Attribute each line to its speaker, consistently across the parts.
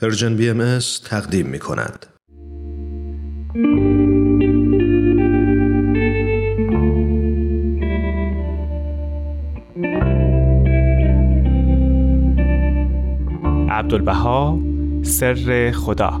Speaker 1: پرژن بی ام تقدیم می کند.
Speaker 2: عبدالبها سر خدا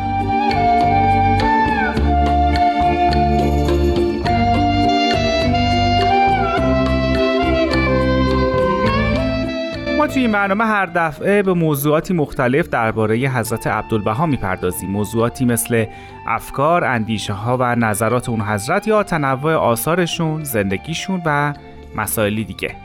Speaker 2: توی این برنامه هر دفعه به موضوعاتی مختلف درباره حضرت عبدالبها می‌پردازیم. موضوعاتی مثل افکار، اندیشه ها و نظرات اون حضرت یا تنوع آثارشون، زندگیشون و مسائلی دیگه.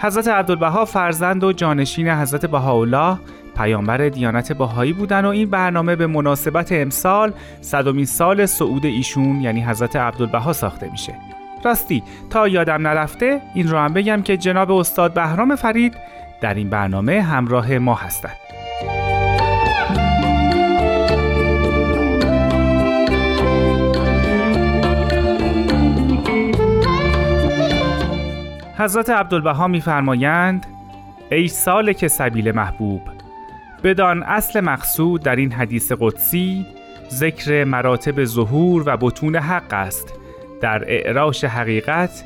Speaker 2: حضرت عبدالبها فرزند و جانشین حضرت بهاءالله پیامبر دیانت باهایی بودن و این برنامه به مناسبت امسال صدومین سال صعود ایشون یعنی حضرت عبدالبها ساخته میشه. راستی تا یادم نرفته این رو هم بگم که جناب استاد بهرام فرید در این برنامه همراه ما هستند. حضرت عبدالبها میفرمایند ای سالک سبیل محبوب بدان اصل مقصود در این حدیث قدسی ذکر مراتب ظهور و بتون حق است در اعراش حقیقت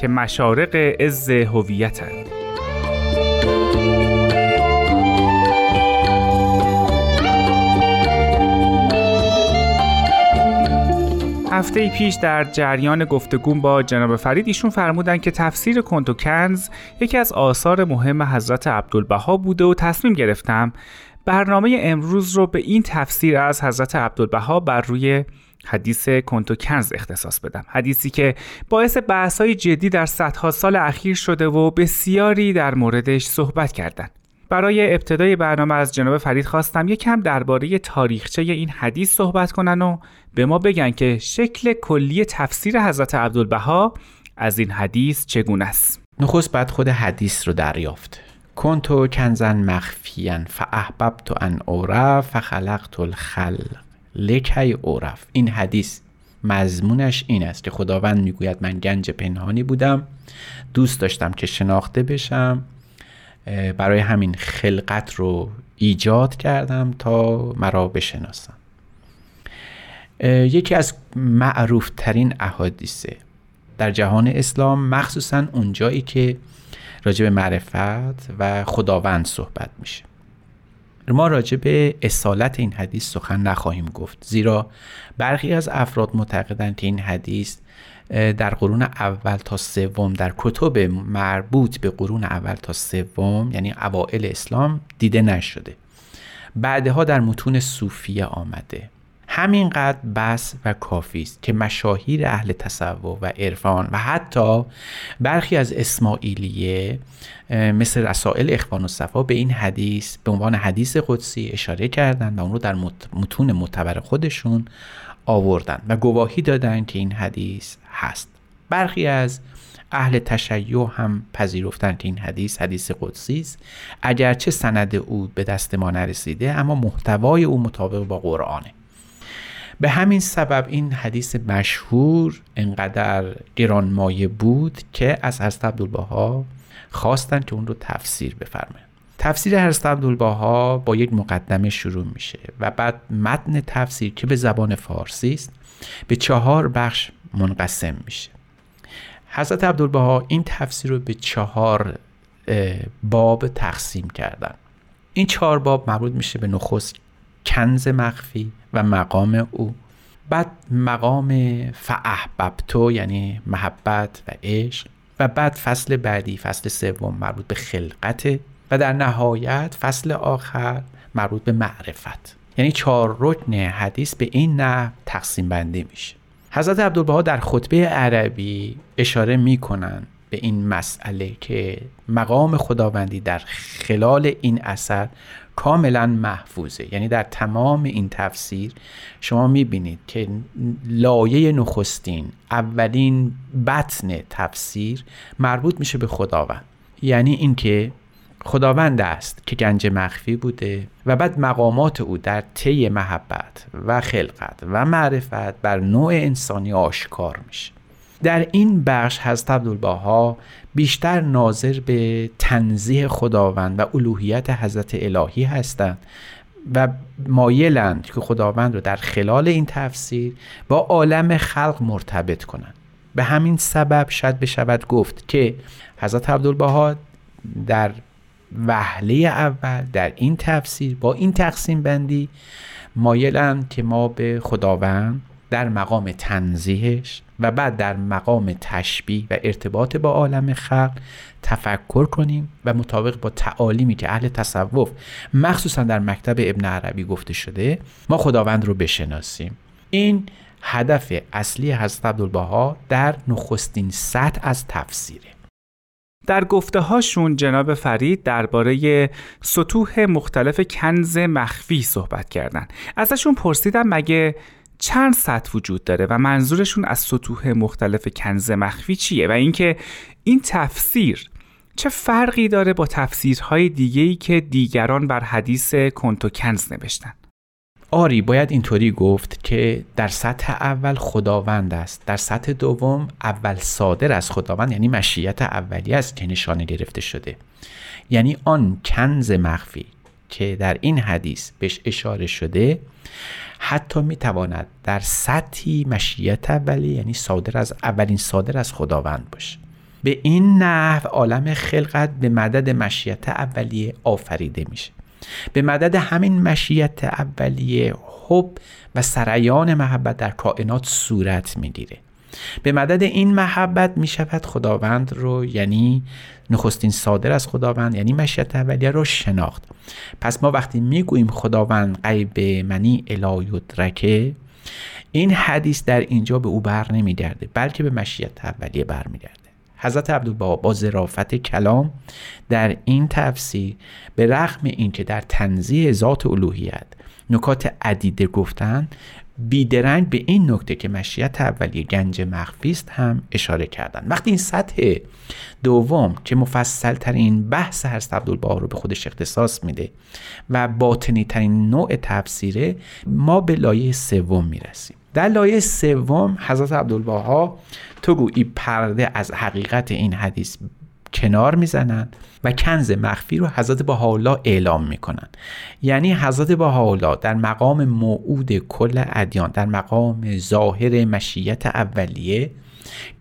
Speaker 2: که مشارق عز هویتند هفته پیش در جریان گفتگو با جناب فرید ایشون فرمودن که تفسیر کنت کنز یکی از آثار مهم حضرت عبدالبها بوده و تصمیم گرفتم برنامه امروز رو به این تفسیر از حضرت عبدالبها بر روی حدیث کنت و کنز اختصاص بدم. حدیثی که باعث های جدی در صدها سال اخیر شده و بسیاری در موردش صحبت کردند. برای ابتدای برنامه از جناب فرید خواستم یکم درباره تاریخچه این حدیث صحبت کنن و به ما بگن که شکل کلی تفسیر حضرت عبدالبها از این حدیث چگونه است.
Speaker 3: نخست بعد خود حدیث رو دریافت. کنتو کنزن مخفیان تو ان اورف فخلقت الخلق. لکی اورف. این حدیث مضمونش این است که خداوند می‌گوید من گنج پنهانی بودم دوست داشتم که شناخته بشم برای همین خلقت رو ایجاد کردم تا مرا بشناسم یکی از معروف ترین احادیثه در جهان اسلام مخصوصا اونجایی که راجع به معرفت و خداوند صحبت میشه. ما راجع به اصالت این حدیث سخن نخواهیم گفت. زیرا برخی از افراد معتقدند که این حدیث در قرون اول تا سوم در کتب مربوط به قرون اول تا سوم یعنی اوائل اسلام دیده نشده. بعدها در متون صوفیه آمده. همینقدر بس و کافی است که مشاهیر اهل تصوف و عرفان و حتی برخی از اسماعیلیه مثل رسائل اخوان و صفا به این حدیث به عنوان حدیث قدسی اشاره کردند و اون رو در متون معتبر خودشون آوردن و گواهی دادند که این حدیث هست. برخی از اهل تشیع هم پذیرفتن که این حدیث حدیث قدسی است. اگرچه سند او به دست ما نرسیده اما محتوای او مطابق با قرآنه. به همین سبب این حدیث مشهور انقدر گرانمایه بود که از حضرت عبدالبها خواستن که اون رو تفسیر بفرمایند. تفسیر حضرت عبدالبها با یک مقدمه شروع میشه و بعد متن تفسیر که به زبان فارسی است به چهار بخش منقسم میشه. حضرت عبدالبها این تفسیر رو به چهار باب تقسیم کردن. این چهار باب مربوط میشه به نخست کنز مخفی و مقام او. بعد مقام فاحببتو یعنی محبت و عشق. و بعد فصل بعدی فصل سوم مربوط به خلقت. و در نهایت فصل آخر مربوط به معرفت. یعنی چهار رکن حدیث به این نه تقسیم بندی میشه. حضرت عبدالبها در خطبه عربی اشاره می‌کنن به این مسئله که مقام خداوندی در خلال این اثر کاملا محفوظه. یعنی در تمام این تفسیر شما می‌بینید که لایه نخستین اولین بطن تفسیر مربوط میشه به خداوند. یعنی اینکه خداوند است که گنج مخفی بوده و بعد مقامات او در طی محبت و خلقت و معرفت بر نوع انسانی آشکار میشه. در این بخش حضرت عبدالبها بیشتر ناظر به تنزیه خداوند و الوهیت حضرت الهی هستند و مایلند که خداوند رو در خلال این تفسیر با عالم خلق مرتبط کنند. به همین سبب شاید بشود گفت که حضرت عبدالبها در وهله اول در این تفسیر با این تقسیم بندی مایلند که ما به خداوند در مقام تنزیهش و بعد در مقام تشبیه و ارتباط با عالم خلق تفکر کنیم و مطابق با تعالیمی که اهل تصوف مخصوصا در مکتب ابن عربی گفته شده ما خداوند رو بشناسیم. این هدف اصلی حضرت عبدالبها در نخستین سطح از تفسیره.
Speaker 2: در گفته هاشون جناب فرید درباره سطوح مختلف کنز مخفی صحبت کردن. ازشون پرسیدم مگه چند سطح وجود داره و منظورشون از سطوح مختلف کنز مخفی چیه و اینکه این تفسیر چه فرقی داره با تفسیرهای دیگه‌ای که دیگران بر حدیث کنت و کنز نوشتن؟
Speaker 3: آری باید اینطوری گفت که در سطح اول خداوند است. در سطح دوم اول صادر از خداوند یعنی مشیت اولی است که نشانه گرفته شده. یعنی آن کنز مخفی که در این حدیث بهش اشاره شده حتی می‌تواند در سطحی مشیت اولی یعنی صادر از اولین صادر از خداوند باشه. به این نحو عالم خلقت به مدد مشیت اولیه آفریده میشه. به مدد همین مشیت اولیه حب و سریان محبت در کائنات صورت می‌گیره. به مدد این محبت می شود خداوند رو یعنی نخستین صادر از خداوند یعنی مشیت اولیه رو شناخت. پس ما وقتی می‌گوییم خداوند غیب منی الا یدرکه این حدیث در اینجا به او بر نمیگرده بلکه به مشیت اولیه برمیگرده حضرت عبدالبها با ظرافت کلام در این تفسیر به رغم اینکه در تنزیه ذات الوهیت نکات عدیده گفتن بیدرنگ به این نکته که مشیت اولیه گنج مخفی است هم اشاره کردن. وقتی این سطح دوم که مفصل ترین بحث هست عبدالبها رو به خودش اختصاص میده و باطنی ترین نوع تفسیره ما به لایه سوم می‌رسیم. در لایه سوم حضرت عبدالبها تو گویی پرده از حقیقت این حدیث کنار می‌زنند و کنز مخفی رو حضرت با حالا اعلام می‌کنن. یعنی حضرت با حالا در مقام موعود کل ادیان در مقام ظاهر مشیت اولیه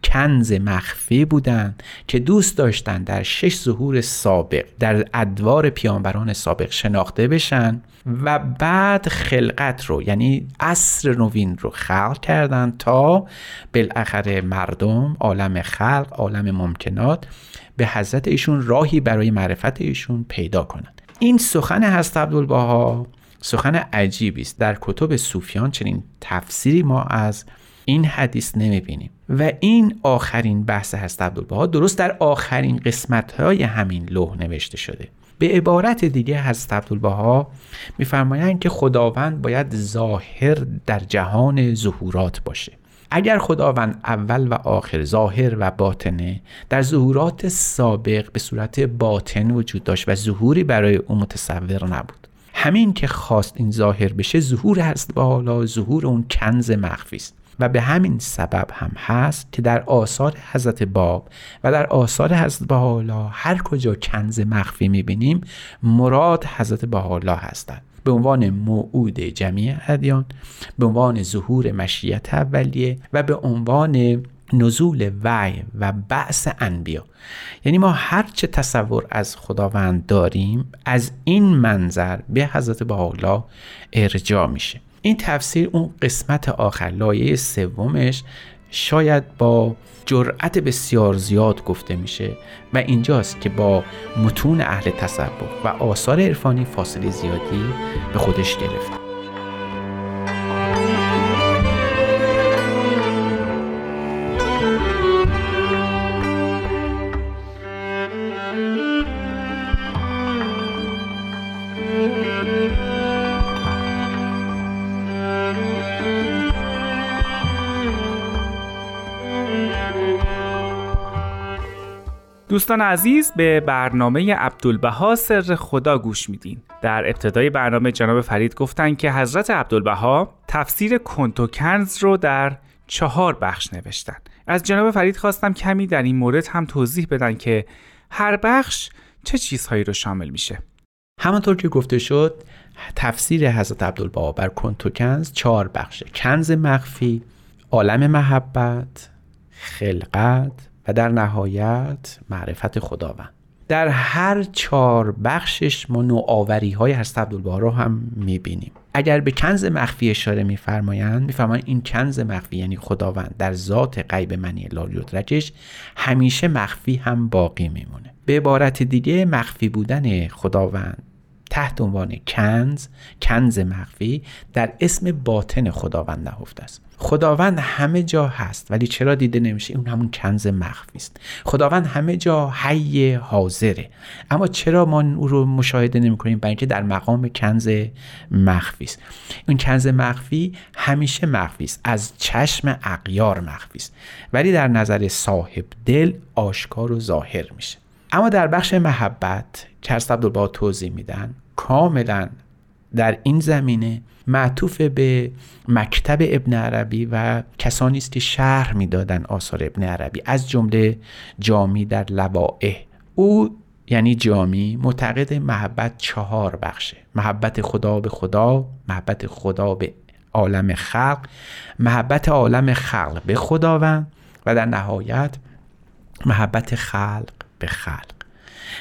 Speaker 3: کنز مخفی بودند که دوست داشتند در شش ظهور سابق در ادوار پیانبران سابق شناخته بشن و بعد خلقت رو یعنی عصر نوین رو خلق کردند تا بالاخره مردم عالم خلق عالم ممکنات به حضرت ایشون راهی برای معرفت ایشون پیدا کنند. این سخن حضرت عبدالبها سخن عجیبی است. در کتب صوفیان چنین تفسیری ما از این حدیث نمی‌بینیم. و این آخرین بحث هست عبدالبها درست در آخرین قسمت های همین لوح نوشته شده. به عبارت دیگه حضرت عبدالبها میفرمایند که خداوند باید ظاهر در جهان ظهورات باشه. اگر خداوند اول و آخر ظاهر و باطنه در ظهورات سابق به صورت باطن وجود داشت و ظهوری برای او متصور نبود. همین که خواست این ظاهر بشه ظهور هست با حالا ظهور اون کنز مخفی است. و به همین سبب هم هست که در آثار حضرت باب و در آثار حضرت بهاءالله هر کجا کنز مخفی می‌بینیم مراد حضرت بهاءالله هستند. به عنوان موعود جمعی ادیان به عنوان ظهور مشیت اولیه و به عنوان نزول وعی و بعث انبیا. یعنی ما هر چه تصور از خداوند داریم از این منظر به حضرت بهاءالله ارجاع میشه. این تفسیر اون قسمت آخر لایه سومش شاید با جرأت بسیار زیاد گفته میشه و اینجاست که با متون اهل تصوف و آثار عرفانی فاصله زیادی به خودش گرفت.
Speaker 2: دوستان عزیز به برنامه عبدالبها سر خدا گوش میدین. در ابتدای برنامه جناب فرید گفتن که حضرت عبدالبها تفسیر کنتوکنز رو در چهار بخش نوشتن. از جناب فرید خواستم کمی در این مورد هم توضیح بدن که هر بخش چه چیزهایی رو شامل میشه.
Speaker 3: همانطور که گفته شد تفسیر حضرت عبدالبها بر کنتوکنز چهار بخشه. کنز مخفی عالم محبت خلقت و در نهایت معرفت خداوند. در هر چهار بخشش ما نوآوری های هست عبدالبها رو هم می‌بینیم. اگر به کنز مخفی اشاره میفرمایند میفرمایند این کنز مخفی یعنی خداوند در ذات غیب منی لاریدرجش همیشه مخفی هم باقی میمونه. به عبارت دیگه مخفی بودن خداوند تحت عنوان کنز کنز مخفی در اسم باطن خداوند نهفته است. خداوند همه جا هست ولی چرا دیده نمیشه؟ اون همون کنز مخفی است. خداوند همه جا حی حاضره. اما چرا ما او رو مشاهده نمی کنیم برای اینکه در مقام کنز مخفی است. اون کنز مخفی همیشه مخفی است. از چشم اقیار مخفی است. ولی در نظر صاحب دل آشکار و ظاهر میشه. اما در بخش محبت که هست عبدالبها توضیح میدن کاملا در این زمینه معطوف به مکتب ابن عربی و کسانی است که شرح می‌دادن آثار ابن عربی. از جمله جامی در لبائه او یعنی جامی معتقد محبت چهار بخشه. محبت خدا به خدا محبت خدا به عالم خلق محبت عالم خلق به خداوند و در نهایت محبت خلق به خلق.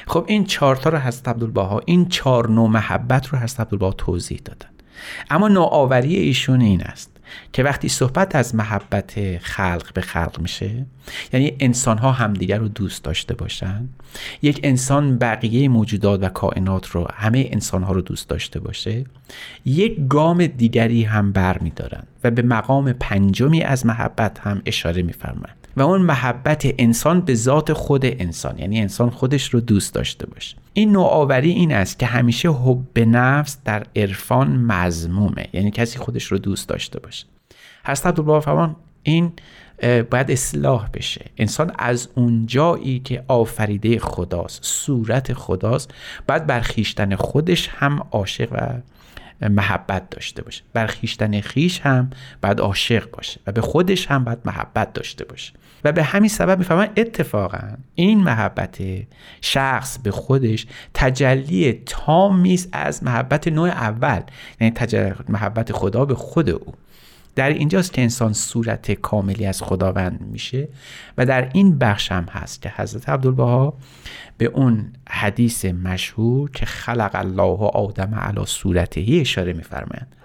Speaker 3: خب این چهارتا رو حضرت عبدالبها این چهار نوع محبت رو حضرت عبدالبها توضیح دادن. اما نوآوری ایشون این است که وقتی صحبت از محبت خلق به خلق میشه یعنی انسان ها همدیگر رو دوست داشته باشن یک انسان بقیه موجودات و کائنات رو همه انسان ها رو دوست داشته باشه یک گام دیگری هم بر میدارن و به مقام پنجمی از محبت هم اشاره میفرمایند. و اون محبت انسان به ذات خود انسان یعنی انسان خودش رو دوست داشته باشه. این نوآوری این است که همیشه حب نفس در عرفان مزمومه یعنی کسی خودش رو دوست داشته باشه. حضرت عبدالبها فرمان این باید اصلاح بشه. انسان از اون جایی که آفریده خداست صورت خداست باید برخیشتن خودش هم عاشق و محبت داشته باشه. برخیشتن خیش هم باید عاشق باشه و به خودش هم باید محبت داشته باشه. و به همین سبب می‌فهمن اتفاقا این محبت شخص به خودش تجلی تامی است از محبت نوع اول. یعنی محبت خدا به خود او. در اینجاست که انسان صورت کاملی از خداوند میشه و در این بخش هم هست که حضرت عبدالبها به اون حدیث مشهور که خلق الله آدم علی صورتهی اشاره میفرمایند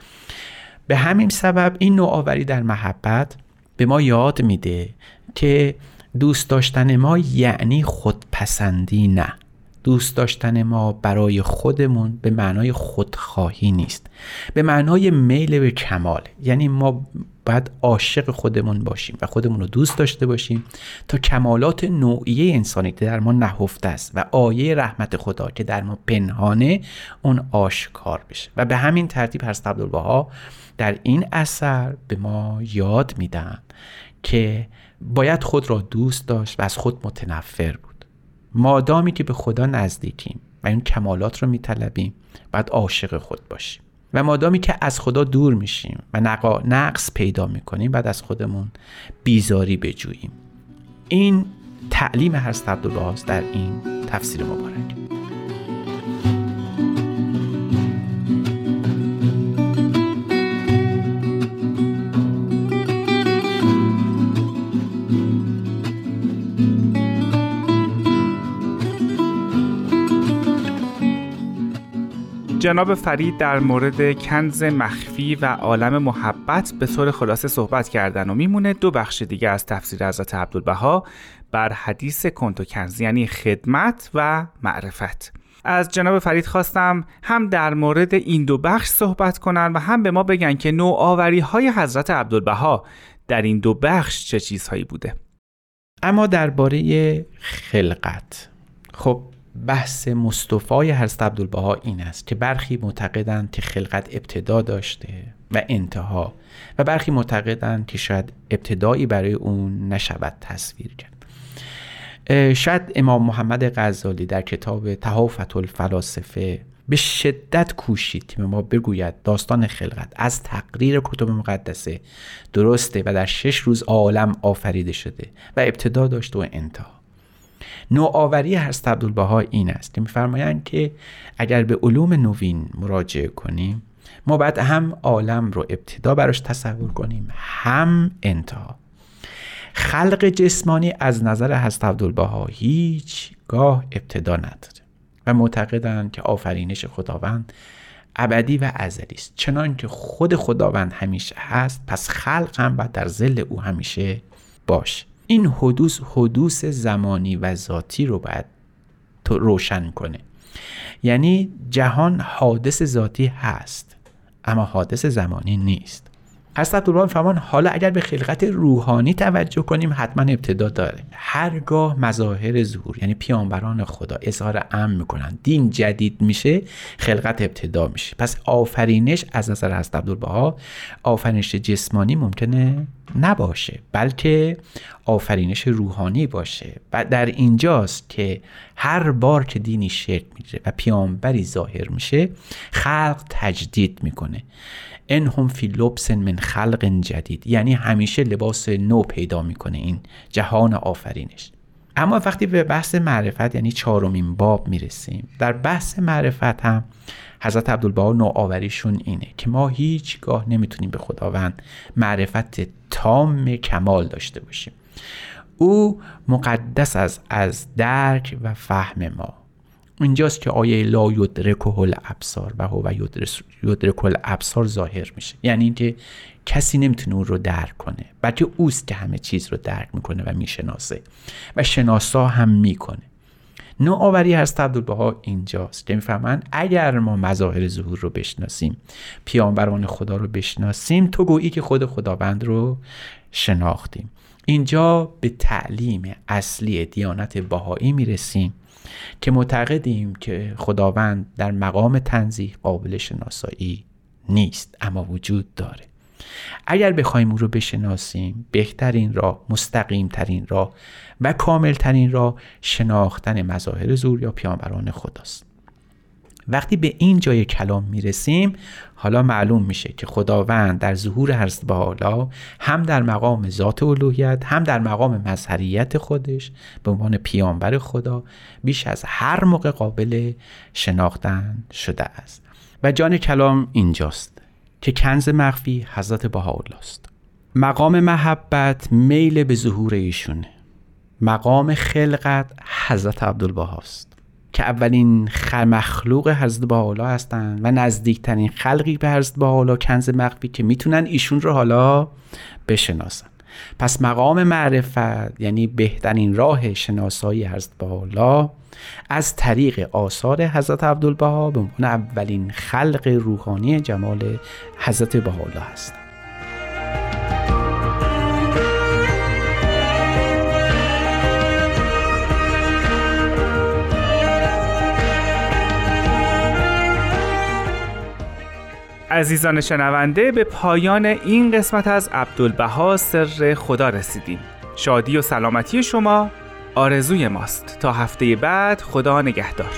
Speaker 3: به همین سبب این نوآوری در محبت به ما یاد میده که دوست داشتن ما یعنی خودپسندی نه. دوست داشتن ما برای خودمون به معنای خودخواهی نیست. به معنای میل به کمال. یعنی ما باید عاشق خودمون باشیم و خودمون رو دوست داشته باشیم تا کمالات نوعیه انسانی که در ما نهفته است و آیه رحمت خدا که در ما پنهانه اون آشکار بشه. و به همین ترتیب هست عبدالبها در این اثر به ما یاد میدن که باید خود را دوست داشت و از خود متنفر بود. مادامی که به خدا نزدیکیم و این کمالات رو میطلبیم باید عاشق خود باشیم. و مادامی که از خدا دور میشیم و نقص پیدا می‌کنیم بعد از خودمون بیزاری بجوییم. این تعلیم هر عبدالله در این تفسیر مبارک.
Speaker 2: جناب فرید در مورد کنز مخفی و عالم محبت به طور خلاصه صحبت کردن و میمونه دو بخش دیگه از تفسیر حضرت عبدالبها بر حدیث کنت و کنز یعنی خدمت و معرفت. از جناب فرید خواستم هم در مورد این دو بخش صحبت کنن و هم به ما بگن که نوآوری های حضرت عبدالبها در این دو بخش چه چیزهایی بوده.
Speaker 3: اما درباره خلقت. خب بحث مصطفای حضرت عبدالبها این است که برخی معتقدند که خلقت ابتدا داشته و انتها و برخی معتقدند که شاید ابتدایی برای اون نشود تصویر کرد. شاید امام محمد غزالی در کتاب تحافت الفلاسفه به شدت کوشید تیم ما بگوید داستان خلقت از تقریر کتب مقدسه درسته و در شش روز عالم آفریده شده و ابتدا داشته و انتها. نوآوری هست عبدالبها این است. که میفرمایند که اگر به علوم نوین مراجعه کنیم ما باید هم عالم رو ابتدا براش تصور کنیم. هم انتها. خلق جسمانی از نظر حضرت هیچ گاه ابتدا نداره و معتقدند که آفرینش خداوند ابدی و ازلی است. چنان که خود خداوند همیشه هست پس خلق هم باید در زل او همیشه باشه. این حدوث حدوث زمانی و ذاتی رو باید روشن کنه. یعنی جهان حادث ذاتی هست اما حادث زمانی نیست. از عبدالله فرمان حالا اگر به خلقت روحانی توجه کنیم حتما ابتدا داره. هرگاه مظاهر ظهور یعنی پیامبران خدا اظهار امن می‌کنن دین جدید میشه خلقت ابتدا میشه. پس آفرینش از نظر حضرت عبدالبها آفرینش جسمانی ممکنه؟ نباشه بلکه آفرینش روحانی باشه. و در اینجاست که هر بار که دینی شکل می‌گیره و پیامبری ظاهر میشه خلق تجدید می‌کنه. انهم فی لبس من خلق جدید. یعنی همیشه لباس نو پیدا می‌کنه این جهان آفرینش. اما وقتی به بحث معرفت یعنی چهارمین باب می‌رسیم در بحث معرفت هم حضرت عبدالبها نوآوریشون اینه که ما هیچگاه نمی‌تونیم به خداوند معرفت تام کمال داشته باشیم. او مقدس از از درک و فهم ما. اینجاست که آیه لا یدرکه الابصار و هو یدرک الابصار ظاهر میشه. یعنی اینکه کسی نمی‌تونه اون رو درک کنه. بلکه اوست که همه چیز رو درک می‌کنه و می‌شناسه. و شناسا هم می‌کنه. نوآوری هست عبدالبها اینجاست که می‌فهمن اگر ما مظاهر ظهور رو بشناسیم پیامبران خدا رو بشناسیم تو گویی که خود خداوند رو شناختیم. اینجا به تعلیم اصلی دیانت بهایی می‌رسیم که معتقدیم که خداوند در مقام تنزیه قابل شناسایی نیست اما وجود داره. اگر بخوایم او رو بشناسیم بهترین راه مستقیم ترین راه و کامل ترین راه شناختن مظاهر زور یا پیامبران خداست. وقتی به این جای کلام می‌رسیم حالا معلوم میشه که خداوند در ظهور هست به حالا هم در مقام ذات الوهیت هم در مقام مظهریت خودش به عنوان پیامبر خدا بیش از هر موقع قابل شناختن شده است. و جان کلام اینجاست. که کنز مخفی حضرت بهاءالله است مقام محبت میل به ظهور ایشونه. مقام خلقت حضرت عبدالبهاست که اولین مخلوق حضرت بالا هستند و نزدیکترین خلقی به حضرت بالا کنز مخفی که می‌تونن ایشون رو حالا بشناسن. پس مقام معرفت یعنی بهترین راه شناسایی حضرت بالا از طریق آثار حضرت عبدالبها به عنوان اولین خلق روحانی جمال حضرت بهاءالله هست.
Speaker 2: عزیزان شنونده به پایان این قسمت از عبدالبها سر خدا رسیدیم. شادی و سلامتی شما آرزوی ماست. تا هفته بعد خدا نگهدار.